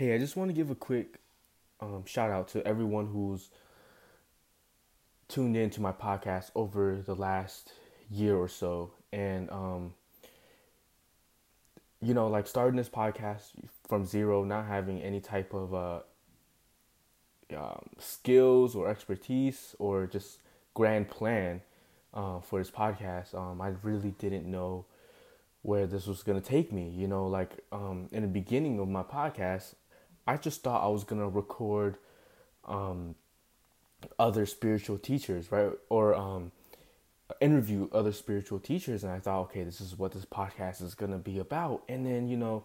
Hey, I just want to give a quick um, shout out to everyone who's tuned in to my podcast over the last year or so. And, um, you know, like starting this podcast from zero, not having any type of uh, um, skills or expertise or just grand plan uh, for this podcast, um, I really didn't know where this was gonna take me. You know, like um, in the beginning of my podcast, I just thought I was gonna record um, other spiritual teachers, right, or um, interview other spiritual teachers, and I thought, okay, this is what this podcast is gonna be about. And then, you know,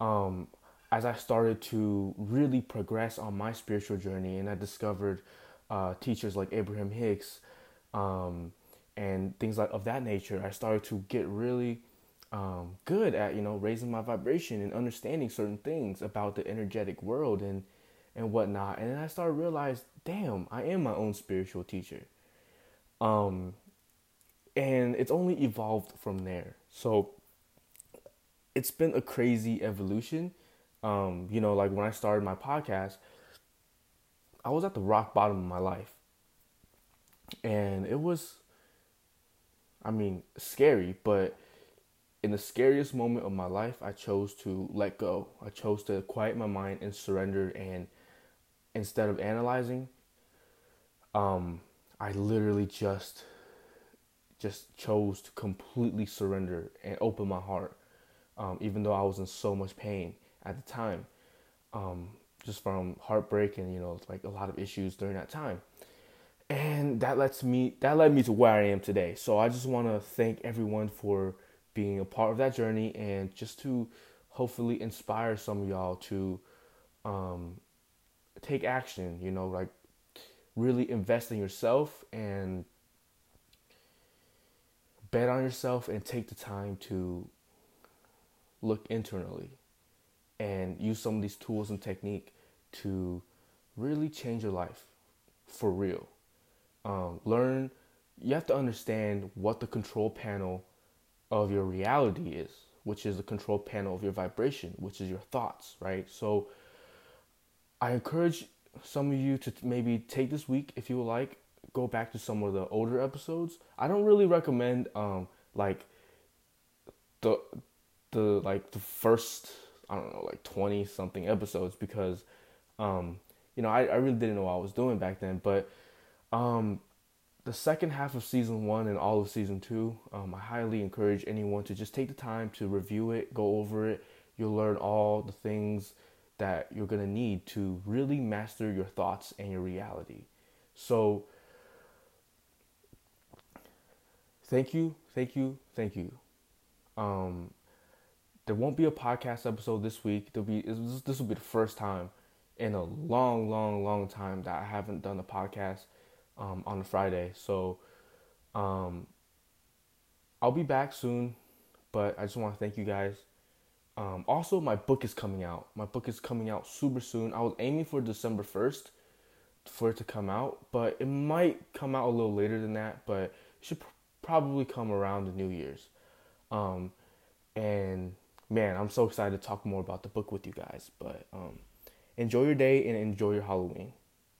um, as I started to really progress on my spiritual journey, and I discovered uh, teachers like Abraham Hicks um, and things like of that nature, I started to get really um, good at you know raising my vibration and understanding certain things about the energetic world and and whatnot. And then I started to realize, damn, I am my own spiritual teacher. Um, and it's only evolved from there. So it's been a crazy evolution. Um, you know, like when I started my podcast, I was at the rock bottom of my life. And it was I mean, scary, but in the scariest moment of my life, I chose to let go. I chose to quiet my mind and surrender. And instead of analyzing, um, I literally just just chose to completely surrender and open my heart, um, even though I was in so much pain at the time, um, just from heartbreak and you know like a lot of issues during that time and that lets me that led me to where I am today. So I just want to thank everyone for being a part of that journey and just to hopefully inspire some of y'all to um, take action. You know, like really invest in yourself and bet on yourself and take the time to look internally and use some of these tools and technique to really change your life for real um, learn you have to understand what the control panel of your reality is which is the control panel of your vibration which is your thoughts right? So i encourage some of you to maybe take this week if you would like go back to some of the older episodes. I don't really recommend um like the the like the first i don't know like 20 something episodes because um you know I, I really didn't know what i was doing back then but um, the second half of season one and all of season two, um, I highly encourage anyone to just take the time to review it, go over it. You'll learn all the things that you're going to need to really master your thoughts and your reality. So, thank you, thank you, thank you. Um, there won't be a podcast episode this week. There'll be this will be the first time in a long, long, long time that I haven't done a podcast um, on Friday. So um, I'll be back soon, but I just want to thank you guys. Um, also, my book is coming out. My book is coming out super soon. I was aiming for December 1st for it to come out, but it might come out a little later than that, but it should pr- probably come around the New Year's. Um, and man, I'm so excited to talk more about the book with you guys. But um, enjoy your day and enjoy your Halloween.